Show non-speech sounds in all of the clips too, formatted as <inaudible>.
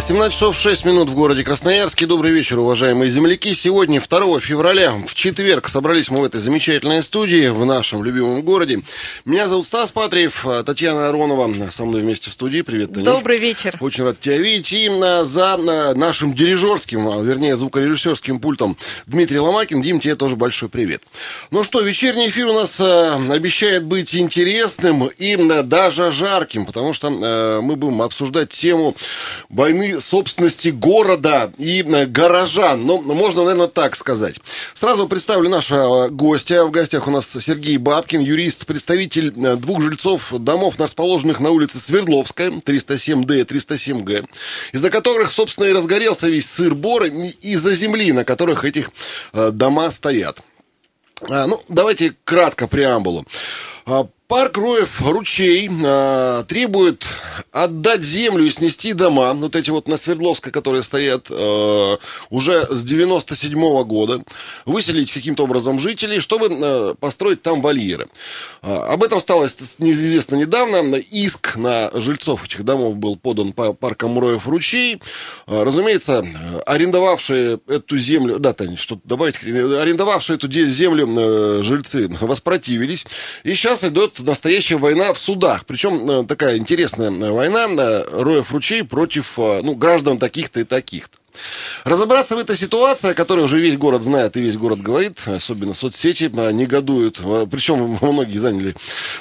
17 часов 6 минут в городе Красноярске. Добрый вечер, уважаемые земляки. Сегодня, 2 февраля, в четверг, собрались мы в этой замечательной студии в нашем любимом городе. Меня зовут Стас Патриев, Татьяна Аронова со мной вместе в студии. Привет, Танюш. Добрый вечер. Очень рад тебя видеть. И за нашим дирижерским, а, вернее, звукорежиссерским пультом Дмитрий Ломакин. Дим, тебе тоже большой привет. Ну что, вечерний эфир у нас обещает быть интересным и даже жарким, потому что мы будем обсуждать тему войны собственности города и э, горожан. Ну, можно, наверное, так сказать. Сразу представлю нашего гостя. В гостях у нас Сергей Бабкин, юрист, представитель э, двух жильцов домов, расположенных на улице Свердловская, 307Д и 307Г, из-за которых, собственно, и разгорелся весь сыр-бор из-за земли, на которых этих э, дома стоят. А, ну, давайте кратко преамбулу. Парк Роев ручей э, требует отдать землю и снести дома, вот эти вот на Свердловской, которые стоят э, уже с 97 -го года, выселить каким-то образом жителей, чтобы э, построить там вольеры. Э, об этом стало неизвестно недавно. Иск на жильцов этих домов был подан по паркам Роев ручей. Э, разумеется, арендовавшие эту землю, да, Таня, что добавить, арендовавшие эту землю э, жильцы воспротивились. И сейчас идет настоящая война в судах. Причем э, такая интересная э, война э, Роев ручей против ну, граждан таких-то и таких-то. Разобраться в этой ситуации, о которой уже весь город знает и весь город говорит, особенно соцсети негодуют, причем <laughs> многие заняли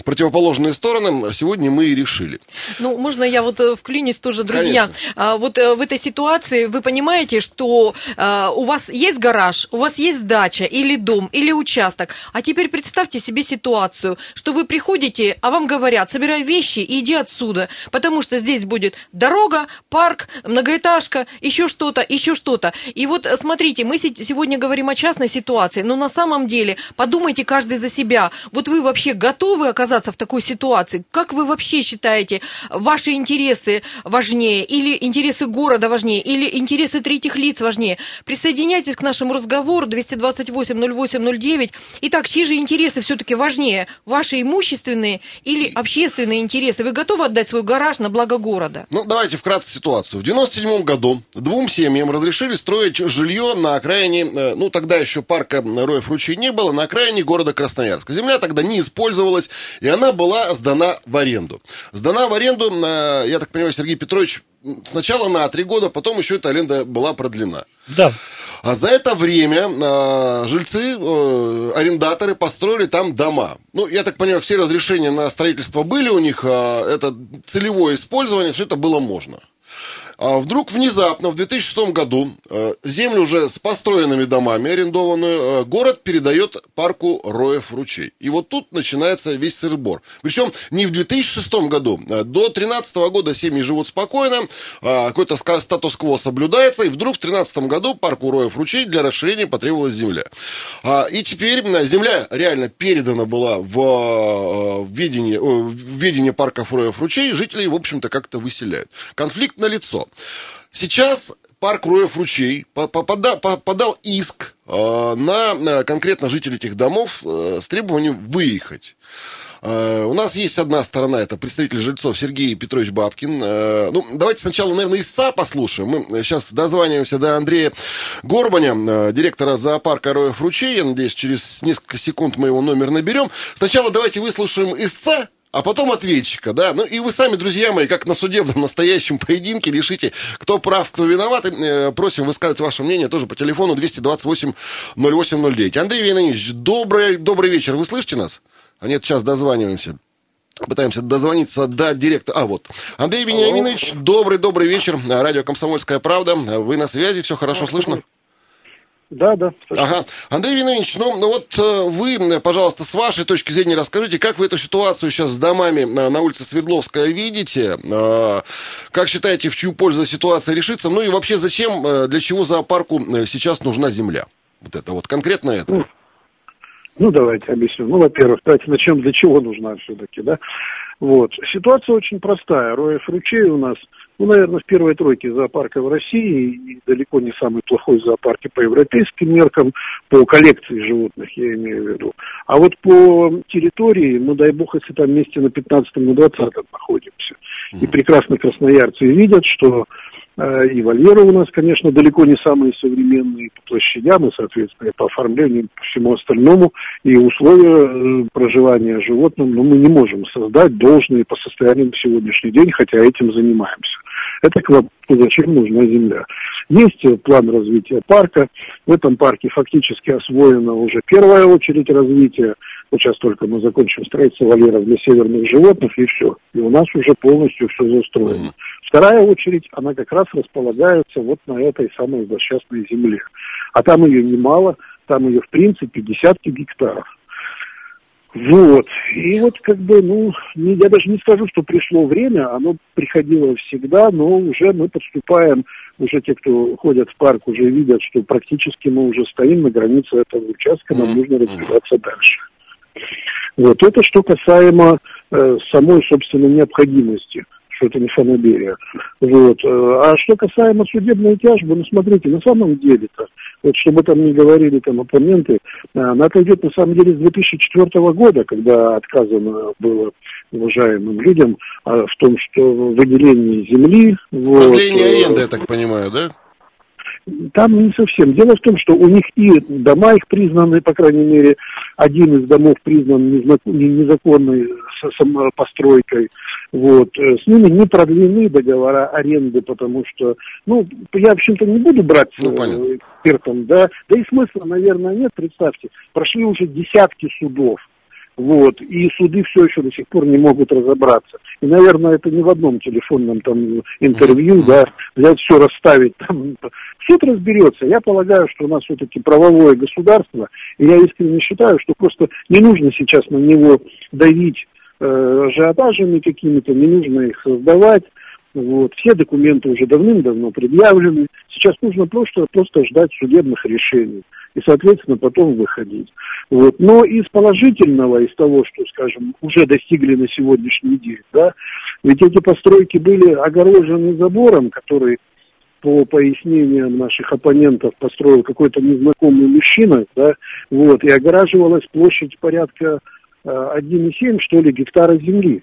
противоположные стороны, сегодня мы и решили. Ну, можно я вот э, вклинюсь тоже, друзья? Конечно. А, вот э, в этой ситуации вы понимаете, что у вас есть гараж, у вас есть дача или дом, или участок, а теперь представьте себе ситуацию, что вы приходите, а вам говорят, собирай вещи и иди отсюда, потому что здесь будет дорога, парк, многоэтажка, еще что-то, еще что-то. И вот э, смотрите, мы сегодня говорим о частной ситуации, но на самом деле подумайте каждый за себя. Вот вы вообще готовы оказаться в такой ситуации? Как вы вообще считаете, ваши интересы важнее или интересы города важнее, или интересы третьих лиц важнее? Присоединяйтесь к нашему разговору 228-08-09. Итак, чьи же интересы все-таки важнее? Ваши имущественные или общественные интересы? Вы готовы отдать свой гараж на благо города? Ну, давайте вкратце ситуацию. В 97 году двум семьям семьям разрешили строить жилье на окраине, э, ну, тогда еще парка Роев ручей не было, на окраине города Красноярска. Земля тогда не использовалась, и она была сдана в аренду. Сдана в аренду, я так понимаю, Сергей Петрович, сначала на три года, потом еще эта аренда была продлена. Да. А за это время э, жильцы, э, арендаторы построили там дома. Ну, я так понимаю, все разрешения на строительство были у них, э, это целевое использование, все это было можно. А вдруг внезапно в 2006 году э, землю уже с построенными домами арендованную э, город передает парку Роев ручей. И вот тут начинается весь сырбор. Причем не в 2006 году. Э, до 2013 года семьи живут спокойно, какой-то статус-кво соблюдается, и вдруг в 2013 году парку Роев ручей для расширения потребовалась земля. И теперь земля реально передана была в ведение, в ведение парков Роев ручей, жителей, в общем-то, как-то выселяют. Конфликт на Сейчас парк Роев ручей подал иск э, на конкретно жителей этих домов э, с требованием выехать. Э, у нас есть одна сторона, это представитель жильцов Сергей Петрович Бабкин. Ну, давайте сначала, наверное, ИСА послушаем. Мы сейчас дозваниваемся до Андрея Горбаня, директора зоопарка Роев Ручей. Я надеюсь, через несколько секунд мы его номер наберем. Сначала давайте выслушаем ИСЦА, а потом ответчика, да. Ну и вы сами, друзья мои, как на судебном <laughs> настоящем поединке решите, кто прав, кто виноват. И, э, просим высказать ваше мнение тоже по телефону 228-08-09. Андрей Винович, добрый, добрый вечер. Вы слышите нас? А нет, сейчас дозваниваемся. Пытаемся дозвониться до директора. А, вот. Андрей Вениаминович, добрый-добрый вечер. Радио «Комсомольская правда». Вы на связи, все хорошо слышно? Да, да. Ага. Андрей Винович, ну, ну вот э, вы, пожалуйста, с вашей точки зрения расскажите, как вы эту ситуацию сейчас с домами на, на улице Свердловская видите? Э, как считаете, в чью пользу ситуация решится? Ну и вообще, зачем, э, для чего зоопарку сейчас нужна земля? Вот это вот, конкретно это. Ну, ну давайте объясню. Ну, во-первых, давайте начнем, для чего нужна все-таки, да? Вот. Ситуация очень простая. Роев ручей у нас – ну, наверное, в первой тройке зоопарка в России, и далеко не самый плохой зоопарк по европейским меркам, по коллекции животных, я имею в виду. А вот по территории, ну дай бог, если там месте на 15 на 20 находимся. И прекрасно красноярцы видят, что э, и вольеры у нас, конечно, далеко не самые современные по площадям и, соответственно, по оформлению по всему остальному. И условия э, проживания животным ну, мы не можем создать должные по состоянию на сегодняшний день, хотя этим занимаемся. Это к вопросу, зачем нужна земля. Есть план развития парка. В этом парке фактически освоена уже первая очередь развития. Вот сейчас только мы закончим строительство вольеров для северных животных, и все. И у нас уже полностью все застроено. Вторая очередь, она как раз располагается вот на этой самой злосчастной земле. А там ее немало, там ее в принципе десятки гектаров. Вот. И вот как бы, ну, я даже не скажу, что пришло время, оно приходило всегда, но уже мы подступаем, уже те, кто ходят в парк, уже видят, что практически мы уже стоим на границе этого участка, нам нужно развиваться дальше. Вот. Это что касаемо э, самой, собственно, необходимости это не фанаберия. Вот. Э, а что касаемо судебной тяжбы, ну, смотрите, на самом деле-то, вот чтобы там не говорили там оппоненты, э, она идет на самом деле с 2004 года, когда отказано было уважаемым людям а, в том, что выделение земли... Продление вот, аренды, я так понимаю, да? Там не совсем. Дело в том, что у них и дома их признаны, по крайней мере, один из домов признан незаконной постройкой. Вот. Э, с ними не продлены договора аренды, потому что, ну, я, в общем-то, не буду брать ну, э, экспертом, да, да и смысла, наверное, нет, представьте, прошли уже десятки судов, вот, и суды все еще до сих пор не могут разобраться. И, наверное, это не в одном телефонном там интервью, да, взять все расставить там. Суд разберется. Я полагаю, что у нас все-таки правовое государство, и я искренне считаю, что просто не нужно сейчас на него давить э, ажиотажами какими-то, не нужно их создавать. Вот. Все документы уже давным-давно предъявлены. Сейчас нужно просто, просто ждать судебных решений и, соответственно, потом выходить. Вот. Но из положительного, из того, что, скажем, уже достигли на сегодняшний день, да, ведь эти постройки были огорожены забором, который по пояснениям наших оппонентов построил какой-то незнакомый мужчина, да, вот, и огораживалась площадь порядка э, 1,7, что ли, гектара земли.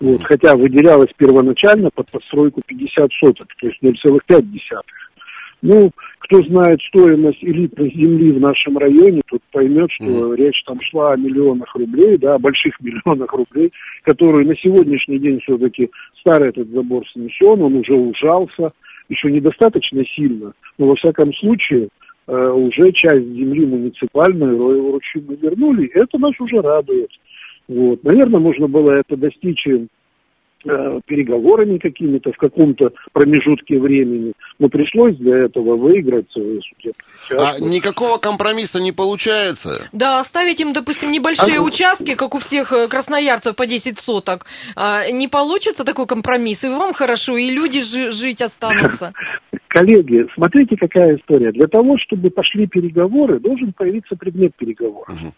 Вот, хотя выделялось первоначально под постройку 50 соток, то есть 0,5. Ну, кто знает стоимость элитной земли в нашем районе, тут поймет, что mm. речь там шла о миллионах рублей, да, о больших <laughs> миллионах рублей, которые на сегодняшний день все-таки старый этот забор снесен, он уже ужался, еще недостаточно сильно, но во всяком случае э, уже часть земли муниципальной Роеву ручью мы вернули, это нас уже радует. Вот. Наверное, можно было это достичь Э, переговорами какими-то в каком-то промежутке времени, но пришлось для этого выиграть свои судебные А никакого компромисса не получается? Да, оставить им, допустим, небольшие а... участки, как у всех э, красноярцев по 10 соток, а, не получится такой компромисс, и вам хорошо, и люди жи- жить останутся. <laughs> Коллеги, смотрите, какая история. Для того, чтобы пошли переговоры, должен появиться предмет переговоров. Угу.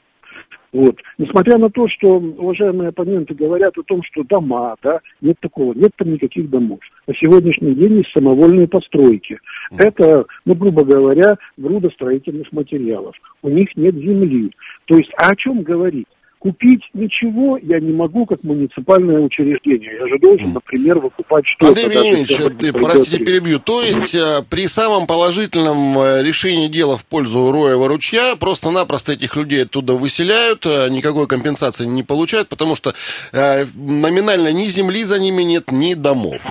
Вот. Несмотря на то, что уважаемые оппоненты говорят о том, что дома, да, нет такого, нет там никаких домов. На сегодняшний день есть самовольные постройки. Это, ну, грубо говоря, груда строительных материалов. У них нет земли. То есть, а о чем говорить? Купить ничего я не могу как муниципальное учреждение. Я же должен, например, выкупать что-то. Андрей Вениаминович, простите, перебью. То есть э, при самом положительном э, решении дела в пользу Роева ручья просто-напросто этих людей оттуда выселяют, э, никакой компенсации не получают, потому что номинально ни земли за ними нет, ни домов.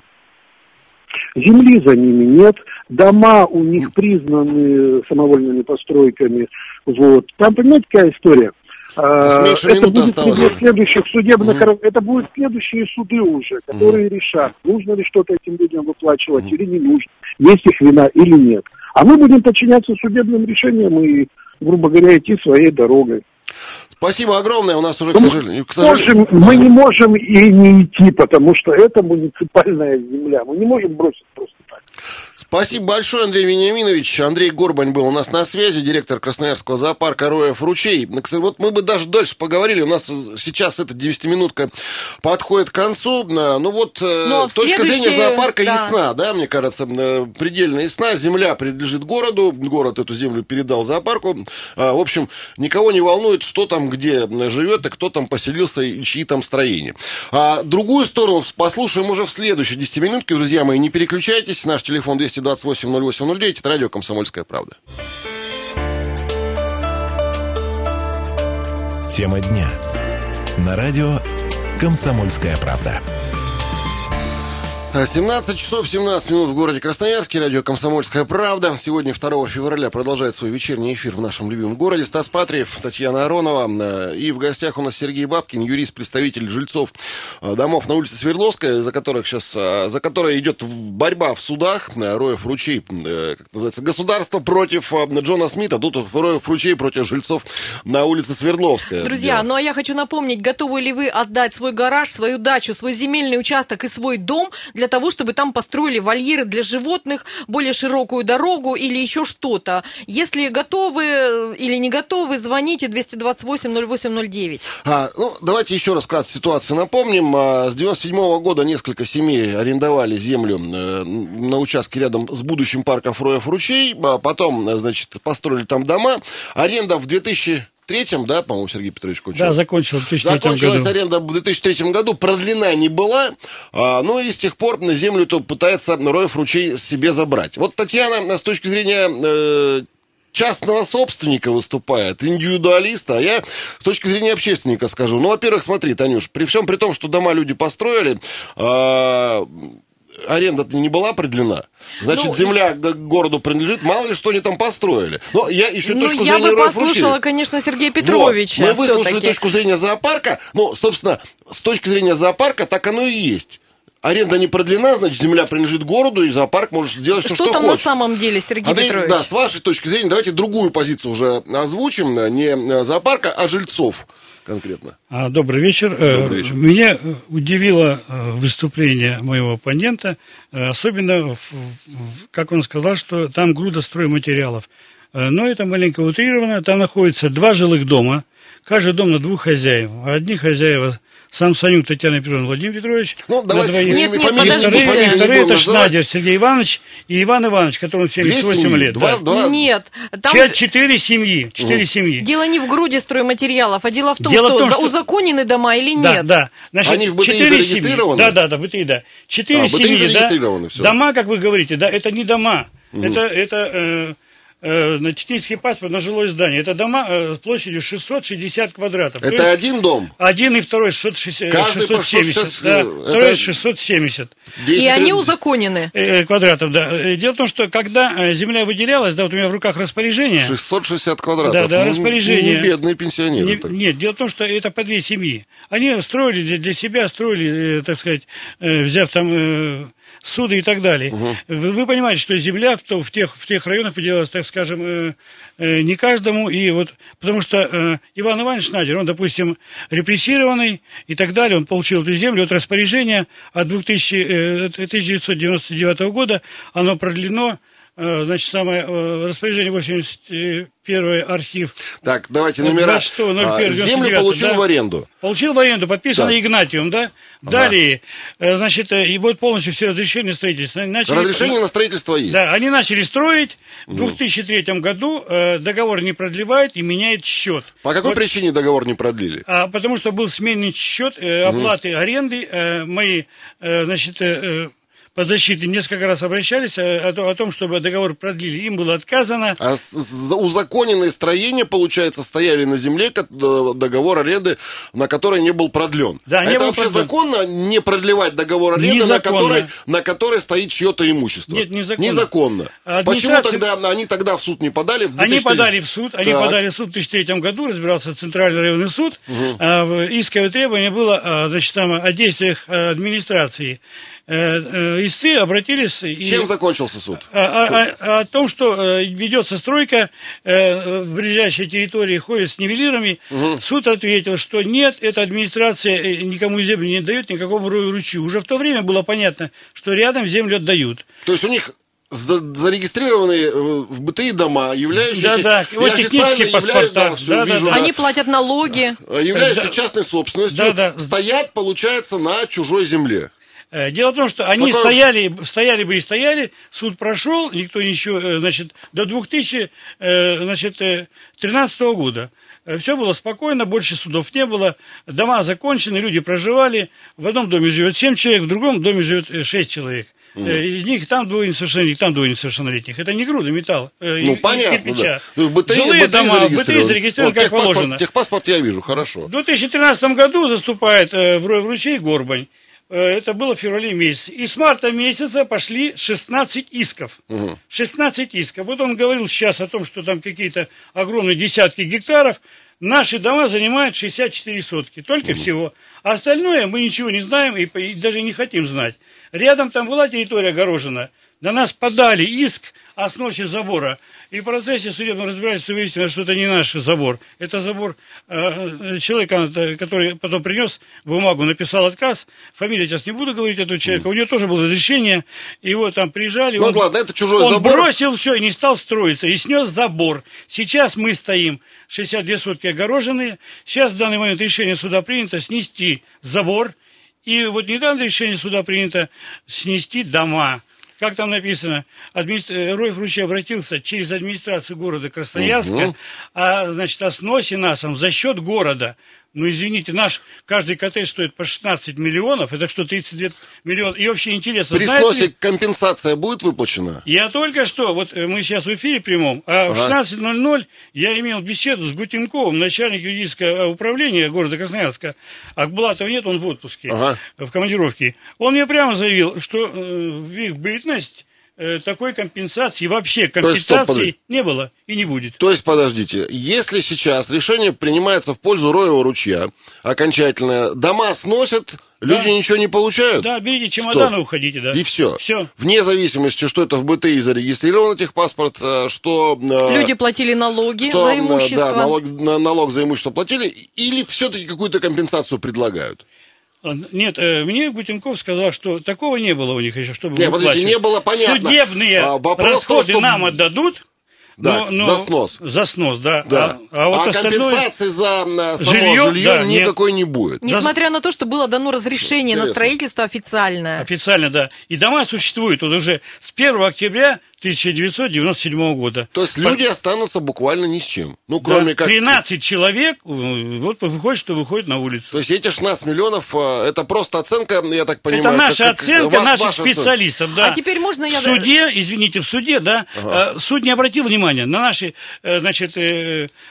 Земли за ними нет, дома у них признаны самовольными постройками. Вот. Там, понимаете, какая история? А, это будет осталось. следующих судебных, угу. это будут следующие суды уже, которые угу. решат, нужно ли что-то этим людям выплачивать угу. или не нужно, есть их вина или нет. А мы будем подчиняться судебным решениям и, грубо говоря, идти своей дорогой. Спасибо огромное. У нас уже, к сожалению... К сожалению... Можем, мы не можем и не идти, потому что это муниципальная земля. Мы не можем бросить просто. Спасибо большое, Андрей Вениаминович. Андрей Горбань был у нас на связи, директор Красноярского зоопарка Роев Ручей. Вот мы бы даже дальше поговорили. У нас сейчас эта 10-минутка подходит к концу. Ну вот, э, Но точка следующие... зрения зоопарка да. ясна, да, мне кажется, э, предельно ясна. Земля принадлежит городу, город эту землю передал зоопарку. А, в общем, никого не волнует, что там где живет и кто там поселился и чьи там строения. А другую сторону послушаем уже в следующей 10-минутке, друзья мои. Не переключайтесь, наш телефон 228-08-09, это радио «Комсомольская правда». Тема дня. На радио «Комсомольская правда». 17 часов 17 минут в городе Красноярске. Радио «Комсомольская правда». Сегодня, 2 февраля, продолжает свой вечерний эфир в нашем любимом городе. Стас Патриев, Татьяна Аронова. И в гостях у нас Сергей Бабкин, юрист, представитель жильцов э, домов на улице Свердловская, за которых сейчас, э, за которой идет борьба в судах. Э, Роев ручей, как называется, государство против Джона Смита. Тут Роев ручей против жильцов на улице Свердловская. Друзья, дело. ну а я хочу напомнить, готовы ли вы отдать свой гараж, свою дачу, свой земельный участок и свой дом для того, чтобы там построили вольеры для животных, более широкую дорогу или еще что-то. Если готовы э, или не готовы, звоните 228-08-09. А, ну, давайте еще раз вкратце ситуацию напомним. А, с 97 -го года несколько семей арендовали землю э, на участке рядом с будущим парком Фроев ручей. А потом, э, значит, построили там дома. Аренда в 2000 2003, да, по-моему, Сергей Петрович кончил? Да, закончил в 2003 Закончилась году. аренда в 2003 году, продлена не была, а, ну и с тех пор на землю-то пытается Роев ручей себе забрать. Вот Татьяна, с точки зрения э, частного собственника выступает, индивидуалиста, а я с точки зрения общественника скажу. Ну, во-первых, смотри, Танюш, при всем при том, что дома люди построили, э, аренда не была продлена. Значит, ну, земля городу принадлежит, мало ли что они там построили. Но я еще ну, точку я зрения бы послушала, конечно, Сергея Петровича. Вот. Мы выслушали точку зрения зоопарка. Ну, собственно, с точки зрения зоопарка так оно и есть. Аренда не продлена, значит, земля принадлежит городу, и зоопарк может сделать, что, что, что там хочет. на самом деле, Сергей Андрей, Петрович? Да, с вашей точки зрения, давайте другую позицию уже озвучим. Не зоопарка, а жильцов конкретно. А, добрый вечер. Э, добрый вечер. Меня удивило э, выступление моего оппонента, э, особенно, как он сказал, что там груда стройматериалов. Но это маленько утрировано. Там находится два жилых дома. Каждый дом на двух хозяев. Одни хозяева сам Санюк Татьяна Петровна Владимир Петрович. Ну, давайте двоих. Нет, нет, фамилии, подождите. Вторые, вторые это Шнадер Сергей Иванович и Иван Иванович, которому 78 лет. Два, да. два. Нет. Там... Четыре семьи. Четыре угу. семьи. Дело не в груде стройматериалов, а дело в том, дело что, в том, что узаконены дома или нет. Да, да. Значит, Они в БТИ зарегистрированы? Семьи. Да, да, да, БТИ, да. Четыре а, семьи, да. Все. Дома, как вы говорите, да, это не дома. Угу. Это, это э, на технический паспорт на жилое здание. Это дома э, площадью 660 квадратов. Это один дом? Один и второй 660, Каждый 670. 660, да, это... Второй 670. И они узаконены? Э, квадратов, да. Э, дело в том, что когда э, земля выделялась, да, вот у меня в руках распоряжение. 660 квадратов. Да, да, ну, распоряжение. Не бедные пенсионеры. Не, нет, дело в том, что это по две семьи. Они строили для себя, строили, так сказать, взяв там суды и так далее. Угу. Вы, вы понимаете, что земля в, в, тех, в тех районах выделялась, так скажем, э, э, не каждому, и вот, потому что э, Иван Иванович Надер, он, допустим, репрессированный и так далее, он получил эту землю, вот распоряжение от 2000, э, 1999 года, оно продлено Э, значит, самое э, распоряжение 81 архив. Так, давайте номера. 26, 01, а, землю получил да? в аренду. Получил в аренду, подписано так. Игнатием, да? Ага. Далее, э, значит, и вот полностью все разрешения на строительство. Начали, Разрешение на строительство есть. Да, они начали строить. В 2003 ну. году договор не продлевает и меняет счет. По какой вот, причине договор не продлили? А, потому что был сменный счет оплаты угу. аренды. Мои, значит, подзащиты несколько раз обращались о, о, о том, чтобы договор продлили. Им было отказано. А узаконенные строения, получается, стояли на земле, договор аренды, на который не был продлен. Да, а не это был вообще продлен. законно не продлевать договор аренды, на которой, на которой стоит чье-то имущество? Нет, незаконно. Незаконно. Администрация... Почему тогда они тогда в суд не подали? В 2003... Они подали в суд, они так. подали в суд в 2003 году, разбирался Центральный районный суд. Угу. А, исковое требование было а, значит, о действиях администрации. Э, э, истцы обратились... И, Чем закончился суд? О, о, о, о том, что э, ведется стройка в ближайшей территории, ходит с нивелирами. Угу. Суд ответил, что нет, эта администрация никому землю не дает, никакому ручью. Уже в то время было понятно, что рядом землю отдают. То есть у них за- зарегистрированные в БТИ дома, являющиеся... Да-да, и вот технические паспорта. да, всё, Да-да-да. вижу, да. Они платят налоги. Являются Да. частной собственностью, Да-да. стоят, получается, на чужой земле. Э, Дело в том, что они Такое- стояли, стояли бы и стояли, суд прошел, никто ничего, э, значит, до 2013 года. Все было спокойно, больше судов не было, дома закончены, люди проживали, в одном доме живет 7 человек, в другом доме живет 6 человек. Э, Из них там двое несовершеннолетних, там двое несовершеннолетних. Это не груда металла, э, Ну, и- понятно, кирпича. да. Ну, в БТИ, Жилые БТИ дома, БТИ зарегистрированы. Вот, как положено. Техпаспорт я вижу, хорошо. В 2013 году заступает э, в Рой Ручей Горбань. Э, это было в феврале месяце. И с марта месяца пошли 16 исков. 16 исков. Вот он говорил сейчас о том, что там какие-то огромные десятки гектаров. Наши дома занимают 64 сотки, только всего. А остальное мы ничего не знаем и, и даже не хотим знать. Рядом там была территория огорожена. На нас подали иск о сносе забора. И в процессе судебного разбирательства выяснилось, что это не наш забор. Это забор э, человека, э, который потом принес бумагу, написал отказ. Фамилию сейчас не буду говорить этого человека. У него тоже было разрешение. Его там приезжали. Ну, он- ладно, это чужой он забор. бросил все и не стал строиться. И снес забор. Сейчас мы стоим, 62 сотки огороженные. Сейчас в данный момент решение суда принято снести забор. И вот недавно решение суда принято снести дома. Как там написано, администр... э, Роев Ручей обратился через администрацию города Красноярска, а, значит, о сносе насом за счет города. Ну, извините, наш каждый коттедж стоит по 16 миллионов, это что, 32 миллиона? И вообще интересно, При знаете ли- сносе компенсация будет выплачена? я только что, вот э, мы сейчас в эфире прямом, а в Ага. 16.00 я имел беседу с Гутенковым, начальник юридического управления города Красноярска. Акбулатова нет, он в отпуске, Ага. в командировке. Он мне прямо заявил, что э, в их бытность э, такой компенсации, вообще есть, стоп, компенсации не было и не будет. То есть, подождите, если сейчас решение принимается в пользу Роева ручья, окончательное, дома сносят, люди ничего не получают? Да, берите чемоданы, уходите, да. И все. Все. Вне зависимости, что это в БТИ зарегистрировано техпаспорт, э, что... э, Люди платили налоги что, за имущество. Да, налог, на- налог за имущество платили, или все-таки какую-то компенсацию предлагают? А, Нет, э, мне Гутенков сказал, что такого не было у них еще, чтобы Не, подождите, не было, понятно. Судебные А, вопрос расходы что- нам отдадут. Да, но- но- за снос. За снос, да. Да. А, а вот остальное... компенсации за само Жилье? жилье, Да, нет. никакой не будет. Несмотря на то, что было дано разрешение на Интересно. строительство официальное. Официально, да. И дома существуют вот уже с 1 октября 1997 года. То есть По- люди останутся буквально ни с чем. Ну, да, кроме как... 13 человек, э, вот выходит, что выходит на улицу. То есть эти 16 миллионов, э, это просто оценка, я так понимаю... Это наша как- как- оценка ваш- наших ваша оценка. специалистов, да. А теперь можно я- В суде, извините, в суде, да, э, суд не обратил внимания на наши, значит,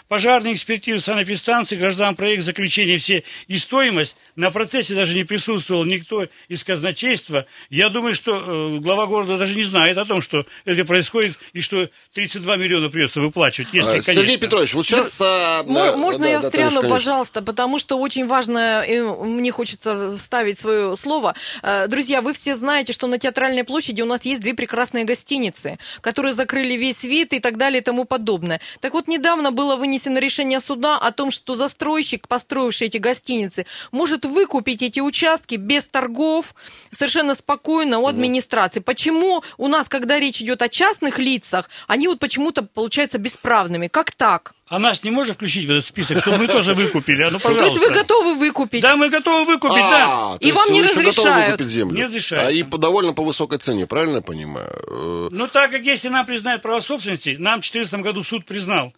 пожарные экспертизы, санэпидстанции, граждан проект, заключение все и стоимость. На процессе даже не присутствовал никто из казначейства. Я думаю, что глава города даже не знает о том, что это происходит и что 32 миллиона придется выплачивать, если, А, конечно. Сергей Петрович, вот сейчас... а, да, Можно да, я да, встряну, конечно, конечно. пожалуйста, потому что очень важно, и мне хочется вставить свое слово. Э, Друзья, вы все знаете, что на Театральной площади у нас есть две прекрасные гостиницы, которые закрыли весь вид и так далее и тому подобное. Так вот, недавно было вынесено решение суда о том, что застройщик, построивший эти гостиницы, может выкупить эти участки без торгов, совершенно спокойно у администрации. Почему у нас, когда речь идет о частных лицах, они вот почему-то получаются бесправными? Как так? А нас не можно включить в этот список, чтобы мы тоже выкупили? А ну, <laughs> То есть пожалуйста. вы готовы выкупить? Да, мы готовы выкупить, да. А, И вам вы не разрешают. выкупить землю. Не разрешают. А и по, довольно по высокой цене, правильно я понимаю? Э, Ну, так как если нам признают право собственности, нам в 2014 году суд признал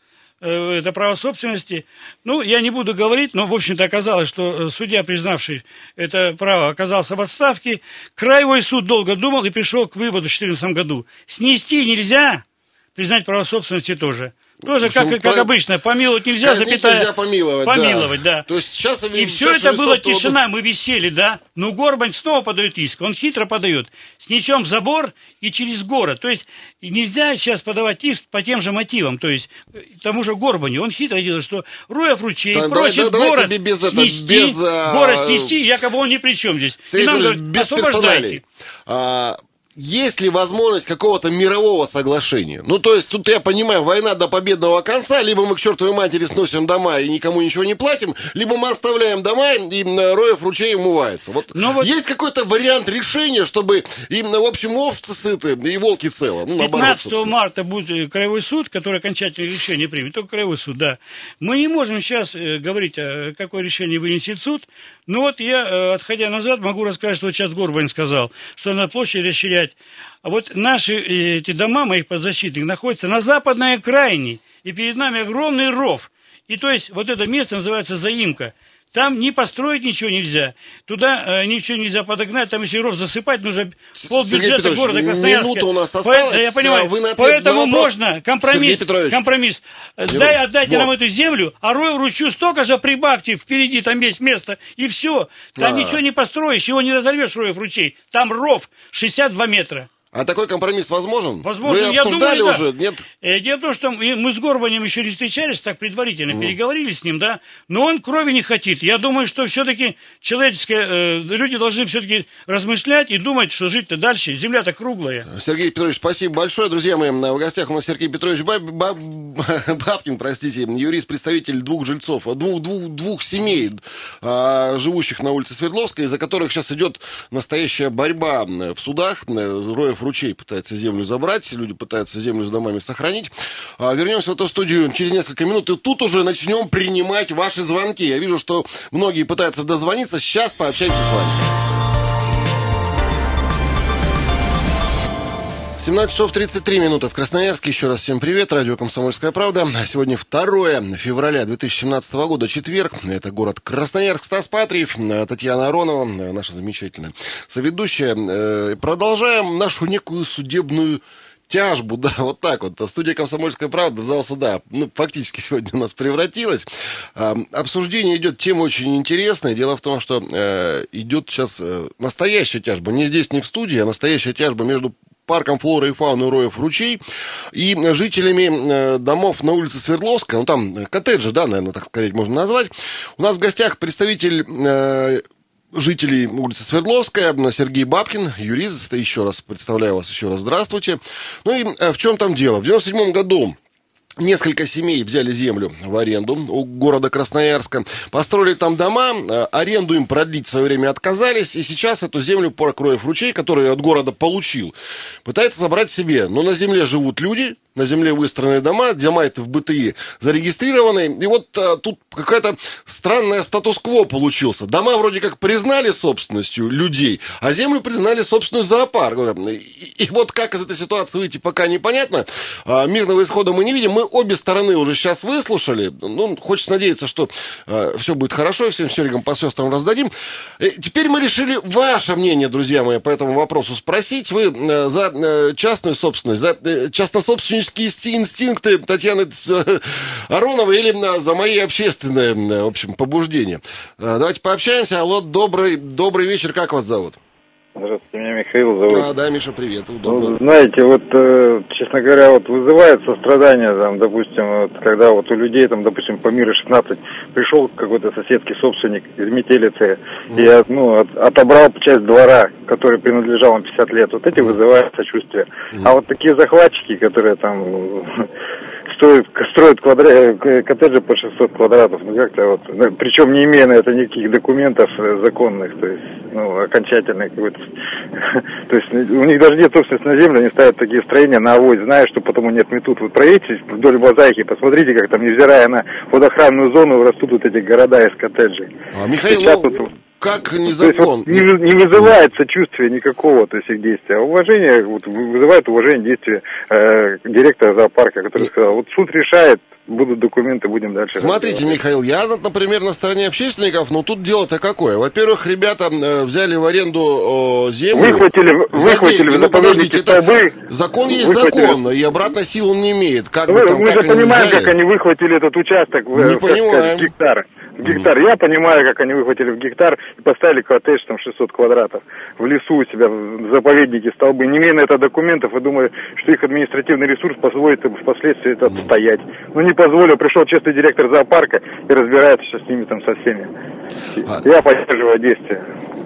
это право собственности. Ну, я не буду говорить, но, в общем-то, оказалось, что э, судья, признавший это право, оказался в отставке. Краевой суд долго думал и пришел к выводу в 2014 году. Снести нельзя, признать право собственности тоже. Тоже, общем, как, как про- обычно, помиловать нельзя, казнить запятая. нельзя помиловать, да. Помиловать, да. То есть сейчас... И все это было тишина, мы висели, да. Ну, Горбань снова подает иск, он хитро подает. Снесем забор и через город. То есть и нельзя сейчас подавать иск по тем же мотивам. То есть э, тому же Горбаню. Он хитро делает, что Роев ручей Да, просит давай- город без это, снести, без, а, город снести, якобы он ни при чем здесь. И Сергей нам Петрович, говорят, без освобождайте. А, есть ли возможность какого-то мирового соглашения? Ну, то есть, тут я понимаю, война до победного конца, либо мы к чертовой матери сносим дома и никому ничего не платим, либо мы оставляем дома, и Роев ручей умывается. Вот, Но вот есть какой-то вариант решения, чтобы им, в общем, овцы сыты и волки целы? Ну, наоборот, 15 собственно. марта будет э, краевой суд, который окончательное решение примет. Только краевой суд, да. Мы не можем сейчас э, говорить, э, какое решение вынесет суд. Но вот я, э, отходя назад, могу рассказать, что сейчас Горбань сказал, что на площади расширять. А вот наши э, эти дома моих подзащитных находятся на западной окраине. И перед нами огромный ров. И то есть вот это место называется заимка. Там не построить ничего нельзя. Туда э, ничего нельзя подогнать. Там, если ров засыпать, нужно пол Сергей бюджета Петрович, города Красноярска. минута у нас осталась, да, я понимаю. а вы на Поэтому на вопрос- можно компромисс. Компромисс. Дай, отдайте Вот. нам эту землю, а рой вручу столько же прибавьте. Впереди там есть место. И все. Там А. ничего не построишь, его не разорвешь роев ручей. Там ров 62 метра. А такой компромисс возможен? Возможно, Вы я обсуждали думаю, да. уже? Нет? Э, Дело в том, что мы с Горбанем еще не встречались, так предварительно переговорили с ним, да, но он крови не хотит. Я думаю, что все-таки человеческое, э, люди должны все-таки размышлять и думать, что жить-то дальше. Земля-то круглая. Сергей Петрович, спасибо большое. Друзья мои, в гостях у нас Сергей Петрович Баб- Баб- <laughs> Бабкин, простите, юрист, представитель двух жильцов, двух, двух, двух семей, а, живущих на улице Свердловской, из-за которых сейчас идет настоящая борьба в судах. Роев ручей пытается землю забрать, люди пытаются землю с домами сохранить. А, Вернемся в эту студию через несколько минут, и тут уже начнем принимать ваши звонки. Я вижу, что многие пытаются дозвониться. Сейчас пообщаемся с вами. 17 часов 33 минуты в Красноярске. Еще раз всем привет. Радио «Комсомольская правда». Сегодня 2 февраля 2017 года, четверг. Это город Красноярск. Стас Патриев, Татьяна Аронова, наша замечательная соведущая. Э, Продолжаем нашу некую судебную тяжбу, <laughs> да, вот так вот. Студия «Комсомольская правда» в зал суда, ну, фактически сегодня у нас превратилась. А, обсуждение идет, тема очень интересная. Дело в том, что э, идет сейчас э, настоящая тяжба. Не здесь, не в студии, а настоящая тяжба между парком флоры и фауны Роев ручей и жителями э, домов на улице Свердловская, ну там э, коттеджи, да, наверное, так сказать, можно назвать. У нас в гостях представитель э, жителей улицы Свердловская, Сергей Бабкин, юрист, еще раз представляю вас, еще раз здравствуйте. Ну и в чем там дело? В 97 году Несколько семей взяли землю в аренду у города Красноярска, построили там дома, э, аренду им продлить в свое время отказались, и сейчас эту землю парк Роев ручей, который от города получил, пытается забрать себе. Но на земле живут люди, на земле выстроены дома, дома это в БТИ зарегистрированы, и вот а, тут какая-то странная статус-кво получился. Дома вроде как признали собственностью людей, а землю признали собственную зоопарк. И, и вот как из этой ситуации выйти, пока непонятно. А, мирного исхода мы не видим. Мы обе стороны уже сейчас выслушали. Ну, хочется надеяться, что а, все будет хорошо, и всем Серегам по сестрам раздадим. Э, теперь мы решили ваше мнение, друзья мои, по этому вопросу спросить. Вы э, за э, частную собственность, за э, частнособственнические инсти- инстинкты Татьяны э, Ароновой или э, за мои общественные, э, в общем, побуждения? Э, Давайте пообщаемся. Алло, добрый, добрый вечер. Как вас зовут? Здравствуйте, меня Михаил зовут. А, да, Миша, привет. Ну, Удобно. знаете, вот, э, честно говоря, вот вызывает сострадание, там, допустим, вот, когда вот у людей, там, допустим, по миру 16 пришел какой-то соседский собственник из метелицы и, от- ну, от- отобрал часть двора, который принадлежал им 50 лет, вот эти вызывают сочувствие. А вот такие захватчики, которые там <laughs> строят, строят квадра- э, коттеджи по 600 квадратов, ну, как-то вот, ну, причем не имея на это никаких документов э, законных, то есть, ну, окончательных какой-то, <laughs> то есть у них даже нет собственности на землю, они ставят такие строения на авось, зная, что потому нет метут. Вы проедете вдоль мозаики, посмотрите, как там, невзирая на водоохранную зону, растут вот эти города из коттеджей. А, Михаил, Сейчас ну, вот- как То есть незакон? вот не, не вызывает сочувствия никакого, то есть их действия. А уважение, вот, вызывает уважение действия э, директора зоопарка, который сказал, вот суд решает, будут документы, будем дальше. Смотрите, разбираться». Михаил, я, например, на стороне общественников, но тут дело-то какое. Во-первых, ребята э, взяли в аренду землю. Выхватили, выхватили деньги. в Ну, подождите, это столбы. закон есть выхватили. закон, и обратной силы он не имеет. Как Вы, бы там, мы как же они понимаем, взяли. как они выхватили этот участок в, Не э, как сказать, понимаем. В гектар. Я понимаю, как они выхватили в гектар и поставили коттедж там 600 квадратов в лесу у себя в заповеднике столбы. Не имея на это документов, и думаю, что их административный ресурс позволит им впоследствии это отстоять. Но не позволил, пришел честный директор зоопарка и разбирается сейчас с ними там со всеми. А- Я поддерживаю действия.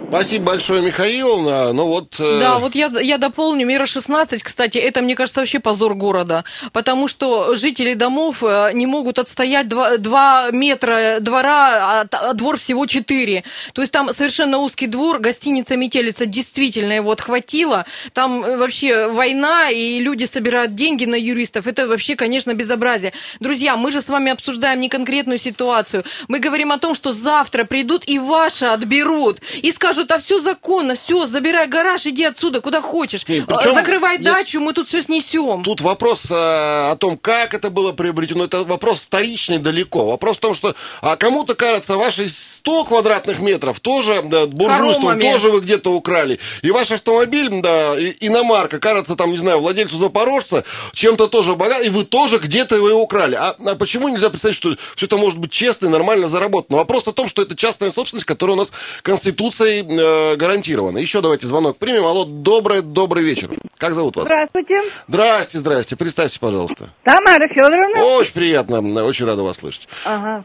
Спасибо большое, Михаил. Ну вот... Э... Да, вот я, я дополню. Мира 16, кстати, это, мне кажется, вообще позор города. Потому что жители домов э, не могут отстоять 2, 2 метра двора, а, а двор всего 4. То есть там совершенно узкий двор, гостиница «Метелица» действительно его отхватила. Там э, вообще война, и люди собирают деньги на юристов. Это вообще, конечно, безобразие. Друзья, мы же с вами обсуждаем не конкретную ситуацию. Мы говорим о том, что завтра придут и ваше отберут. И скажут, скажут, а все законно, все, забирай гараж, иди отсюда, куда хочешь. Не, причем, Закрывай нет, дачу, мы тут все снесем. Тут вопрос а, о том, как это было приобретено, это вопрос вторичный далеко. Вопрос в том, что а кому-то кажется, ваши 100 квадратных метров тоже да, буржуйством, тоже вы где-то украли. И ваш автомобиль, да, иномарка, кажется, там, не знаю, владельцу Запорожца, чем-то тоже богат, и вы тоже где-то его украли. А, а почему нельзя представить, что все это может быть честно и нормально заработано? Вопрос о том, что это частная собственность, которая у нас Конституцией э, гарантированно. Еще давайте звонок примем. Алло, добрый, добрый вечер. Как зовут вас? Здравствуйте. Здрасте, здрасте. Представьте, пожалуйста. Тамара Федоровна. Очень приятно, очень рада вас слышать. Ага.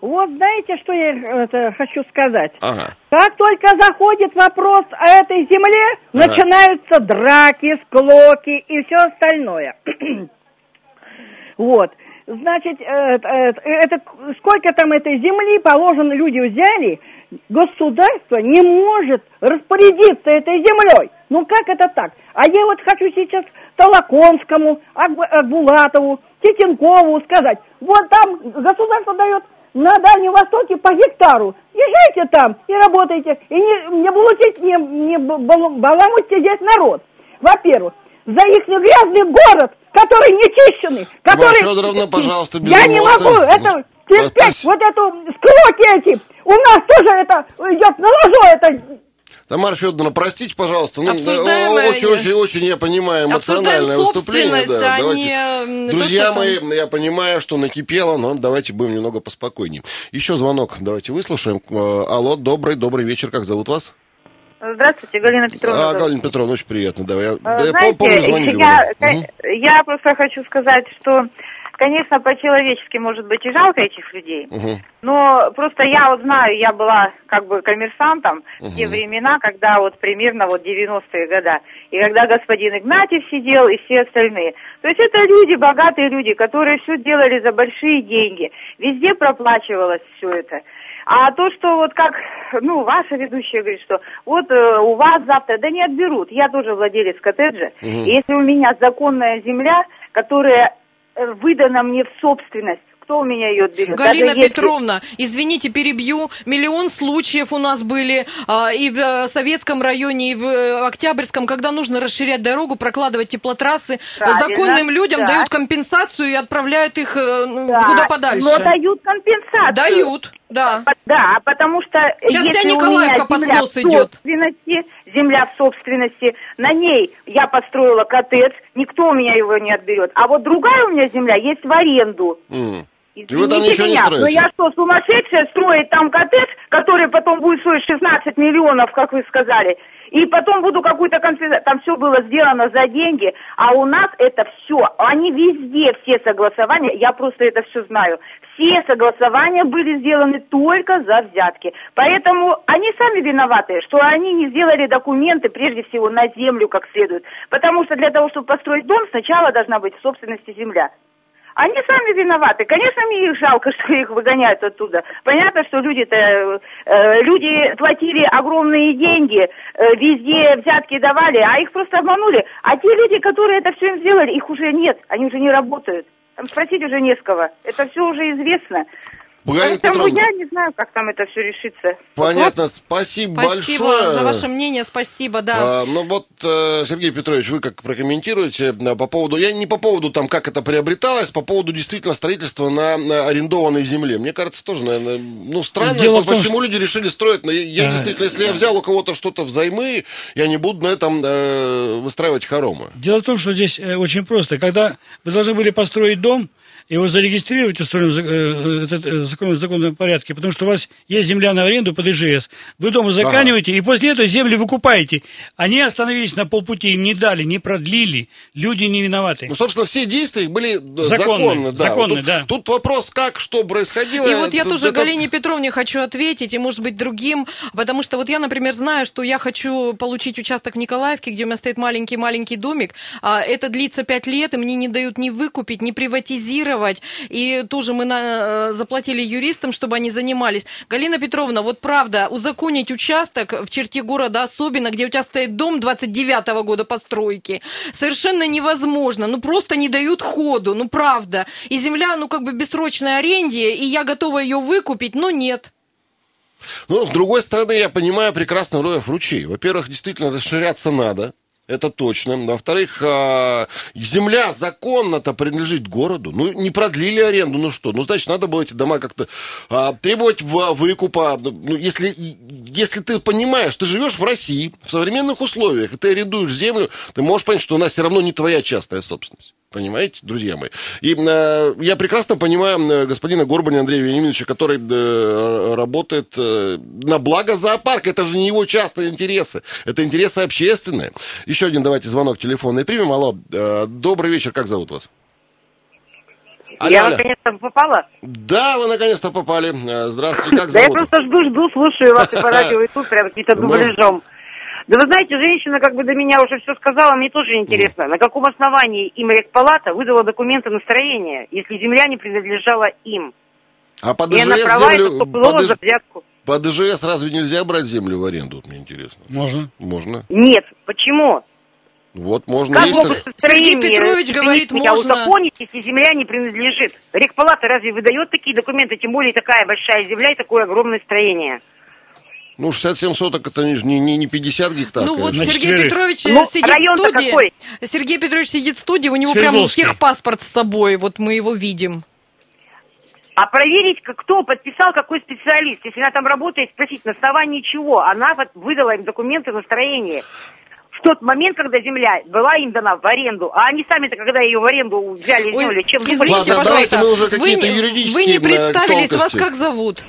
Вот знаете, что я это, хочу сказать? Ага. Как только заходит вопрос о этой земле, ага. начинаются драки, склоки и все остальное. <clears throat> вот. Значит, это, это, это, сколько там этой земли положено, люди взяли, государство не может распорядиться этой землей. Ну как это так? А я вот хочу сейчас Толоконскому, Акбулатову, Титенкову сказать, вот там государство дает на Дальнем Востоке по гектару. Езжайте там и работайте, и не, не блудите, не, не баламутьте здесь народ. Во-первых, за их грязный город, который нечищенный, который... Мария Федоровна, пожалуйста, без Я эмоций. не могу, это терпеть вот эту склоки эти. У нас тоже это идет на ложу, это Тамара Федоровна, простите, пожалуйста, ну, очень, очень, очень, я понимаю, эмоциональное выступление. Да, а давайте. Не... Друзья мои, я понимаю, что накипело, но давайте будем немного поспокойнее. Еще звонок, давайте выслушаем. Э, алло, добрый, добрый вечер, как зовут вас? Здравствуйте, Галина Петровна. А, Галина Петровна, очень приятно, да. Я, Знаете, я помню, звонили. Я, я просто хочу сказать, что Конечно, по-человечески, может быть, и жалко этих людей, угу. но просто я вот знаю, я была как бы коммерсантом угу. в те времена, когда вот примерно вот 90-е года, и когда господин Игнатьев сидел и все остальные. То есть это люди, богатые люди, которые все делали за большие деньги, везде проплачивалось все это. А то, что вот как, ну, ваша ведущая говорит, что вот э, у вас завтра, да не отберут. Я тоже владелец коттеджа. Угу. И если у меня законная земля, которая выдана мне в собственность кто у меня ее отберет? Галина Даже Петровна, если... извините, перебью. Миллион случаев у нас были а, и в а, Советском районе, и в а, Октябрьском, когда нужно расширять дорогу, прокладывать теплотрассы. Правильно, Законным людям да. дают компенсацию и отправляют их да, куда подальше. Но дают компенсацию. Дают, да. Да, потому что Сейчас вся Николаевка под снос идет. Земля в собственности, на ней я построила коттедж, никто у меня его не отберет. А вот другая у меня земля есть в аренду. Mm. Извините и вы там ничего меня, не строите? но я что, сумасшедшая строить там коттедж, который потом будет стоить 16 миллионов, как вы сказали, и потом буду какую-то конфискацию. Там все было сделано за деньги, а у нас это все, они везде, все согласования, я просто это все знаю, все согласования были сделаны только за взятки. Поэтому они сами виноваты, что они не сделали документы, прежде всего, на землю как следует. Потому что для того, чтобы построить дом, сначала должна быть в собственности земля. Они сами виноваты. Конечно, мне их жалко, <laughs> что их выгоняют оттуда. Понятно, что люди-то, э, люди платили огромные деньги, э, везде взятки давали, а их просто обманули. А те люди, которые это все им сделали, их уже нет, они уже не работают. Спросить уже не с кого. Это все уже известно. Галина Поэтому Петровна, я не знаю, как там это все решится. Понятно, вот. спасибо, спасибо большое. за ваше мнение, спасибо, да. А, ну вот, э, Сергей Петрович, вы как прокомментируете э, по поводу, я не по поводу там, как это приобреталось, по поводу действительно строительства на, на арендованной земле. Мне кажется, тоже, наверное, ну странно, Дело почему том, что... люди решили строить. Но я, а, действительно, если я взял у кого-то что-то взаймы, я не буду на этом э, выстраивать хоромы. Дело в том, что здесь э, очень просто. Когда вы должны были построить дом, его зарегистрировать в э, этот, э, закон- законном порядке, потому что у вас есть земля на аренду под ИЖС. Вы дома заканиваете, и после этого земли выкупаете. Они остановились на полпути, им не дали, не продлили. Люди не виноваты. Ну, собственно, все действия были э, Законные, законны. да. законные, тут, да. Тут вопрос, как, что происходило. И вот я Тут тоже это- Галине Петровне хочу ответить, и, может быть, другим, потому что вот я, например, знаю, что я хочу получить участок в Николаевке, где у меня стоит маленький-маленький домик. А, Это длится пять лет, и мне не дают ни выкупить, ни приватизировать. И тоже мы на- э, заплатили юристам, чтобы они занимались. Галина Петровна, вот правда, узаконить участок в черте города, особенно, где у тебя стоит дом 29-го года постройки, совершенно невозможно. Ну, просто не дают ходу, ну, правда. И земля, ну, как бы в бессрочной аренде, и я готова ее выкупить, но нет. Ну, с другой стороны, я понимаю прекрасно Роев ручей. Во-первых, действительно расширяться надо. Это точно. Во-вторых, а, земля законно-то принадлежит городу. Ну, не продлили аренду, ну что? Ну, значит, надо было эти дома как-то а, требовать выкупа. Ну, если, если ты понимаешь, ты живешь в России, в современных условиях, и ты арендуешь землю, ты можешь понять, что она все равно не твоя частная собственность. Понимаете, друзья мои? И э, я прекрасно понимаю э, господина Горбаня Андрея Вениаминовича, который э, работает э, на благо зоопарка. Это же не его частные интересы. Это интересы общественные. Еще один давайте звонок телефонный примем. Алло, э, добрый вечер, как зовут вас? Алло, Я наконец-то попала. Да, вы наконец-то попали. Э, Здравствуйте, <laughs> как Да я зовут? просто жду, жду, слушаю вас и по <laughs> радио, и тут прям какие-то Ну. дубляжом. Да вы знаете, женщина как бы до меня уже все сказала, мне тоже интересно, на каком основании им Рекпалата выдала документы на строение, если земля не принадлежала им. А права, это землю... ИЖ- взятку. под ИЖС разве нельзя брать землю в аренду? Вот мне интересно. Можно. Можно. Нет, почему? Вот можно. Как Есть могут Сергей Петрович говорит, меня можно. узаконить, если земля не принадлежит? Рекпалата разве выдает такие документы, тем более такая большая земля и такое огромное строение? Ну, 67 соток это не, не, не- не 50 гектар. Ну вот. На Сергей четверых. Петрович Ну, сидит в студии. какой? Сергей Петрович сидит в студии, у него прям Свердловский. техпаспорт с собой, вот мы его видим. А проверить, как- кто подписал, какой специалист. Если она там работает, спросить, на основании чего. Она вот выдала им документы на строение. В тот момент, когда земля была им дана в аренду, а они сами-то, когда ее в аренду взяли Ой, сделали, чем извините? Ладно, пожалуйста, давайте мы уже вы не- юридические, Вы не э, представились, вас тонкости. как зовут?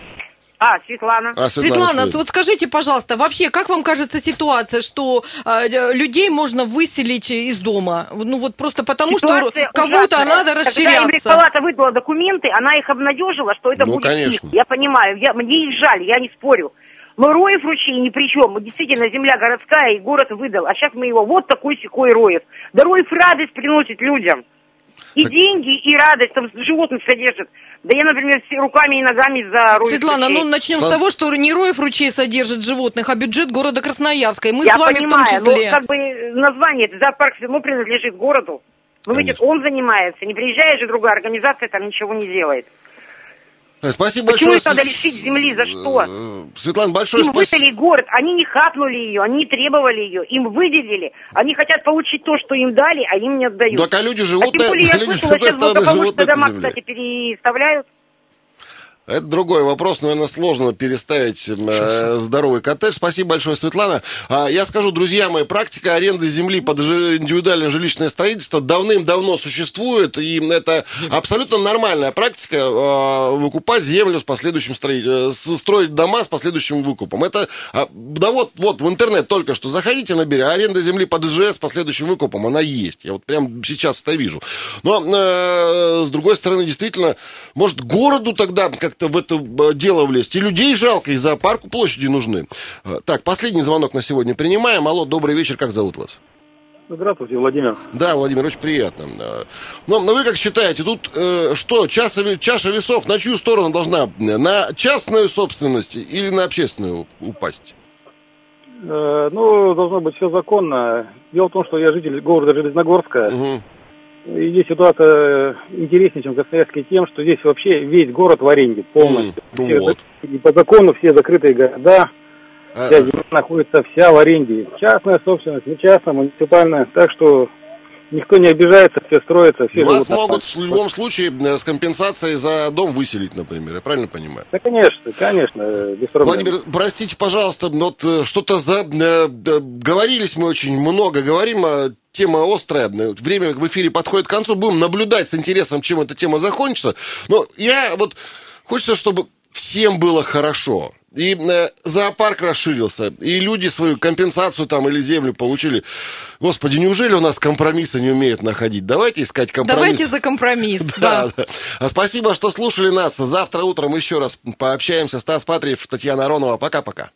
А, Светлана. А, Светлана, что вот скажите, пожалуйста, вообще, как вам кажется ситуация, что э, людей можно выселить из дома? Ну вот просто потому, Ситуация что ужасная. надо Когда расширяться. палата выдала документы, она их обнадежила, что это Ну, будет конечно. их. Я понимаю, я, мне их жаль, я не спорю. Но Роев ручей ни при чем. Мы Действительно, земля городская, и город выдал. А сейчас мы его вот такой секой Роев. Да Роев радость приносит людям. И деньги, и радость, там животных содержат. Да я, например, руками и ногами за Роев Светлана, ручей. ну начнем с Ладно. того, что не Роев ручей содержит животных, а бюджет города Красноярска. И мы я с вами понимаю, в том числе. но как бы название, это зоопарк все равно принадлежит городу. Ну ведь Конечно. он занимается, не приезжает же другая организация, там ничего не делает. Э, Спасибо Почему большое. их надо лишить земли? За что? Э, Светлана, большое Им спасибо. выдали город, они не хапнули ее, они не требовали ее, им выделили. Они хотят получить то, что им дали, а им не отдают. Так, а люди живут а тем на- более, я люди слышала, сейчас живут благополучные на дома, земле. кстати, переставляют. Это другой вопрос, наверное, сложно переставить э, здоровый коттедж. Спасибо большое, Светлана. А, я скажу, друзья мои, практика аренды земли под индивидуальное жилищное строительство давным-давно существует, и это абсолютно нормальная практика э, выкупать землю с последующим строительством, строить дома с последующим выкупом. Это, а, да вот, вот в интернет только что заходите, набери аренда земли под ИЖС с последующим выкупом, она есть. Я вот прям сейчас это вижу. Но, э, с другой стороны, действительно, может, городу тогда как-то в это э, дело влезть. И людей жалко, и зоопарку площади нужны. Э, Так, последний звонок на сегодня принимаем. Алло, добрый вечер, как зовут вас? Здравствуйте, Владимир. Да, Владимир, очень приятно. Э, Но, но вы как считаете, тут э, что, чаша, чаша весов на чью сторону должна? На частную собственность или на общественную упасть? Э, ну, должно быть все законно. Дело в том, что я житель города Железногорска. Мгм. И здесь ситуация интереснее, чем Красноярске тем, что здесь вообще весь город в аренде полностью. Все вот. и по закону все закрытые города, А, вся земля находится вся в аренде. Частная собственность, не частная, муниципальная. Так что никто не обижается, все строятся, все Вас могут в любом случае э, с компенсацией за дом выселить, например, я правильно понимаю? Да, конечно, конечно, э, без проблем. Владимир, простите, пожалуйста, но вот э, что-то за... говорились мы очень много, говорим, а тема острая, время в эфире подходит к концу, будем наблюдать с интересом, чем эта тема закончится. Но я вот... Хочется, чтобы всем было хорошо. И э, зоопарк расширился, и люди свою компенсацию там или землю получили. Господи, неужели у нас компромиссы не умеют находить? Давайте искать компромисс. Давайте за компромисс. <laughs> Да. Да, да. А спасибо, что слушали нас. Завтра утром еще раз пообщаемся. Стас Патриев, Татьяна Аронова. Пока-пока.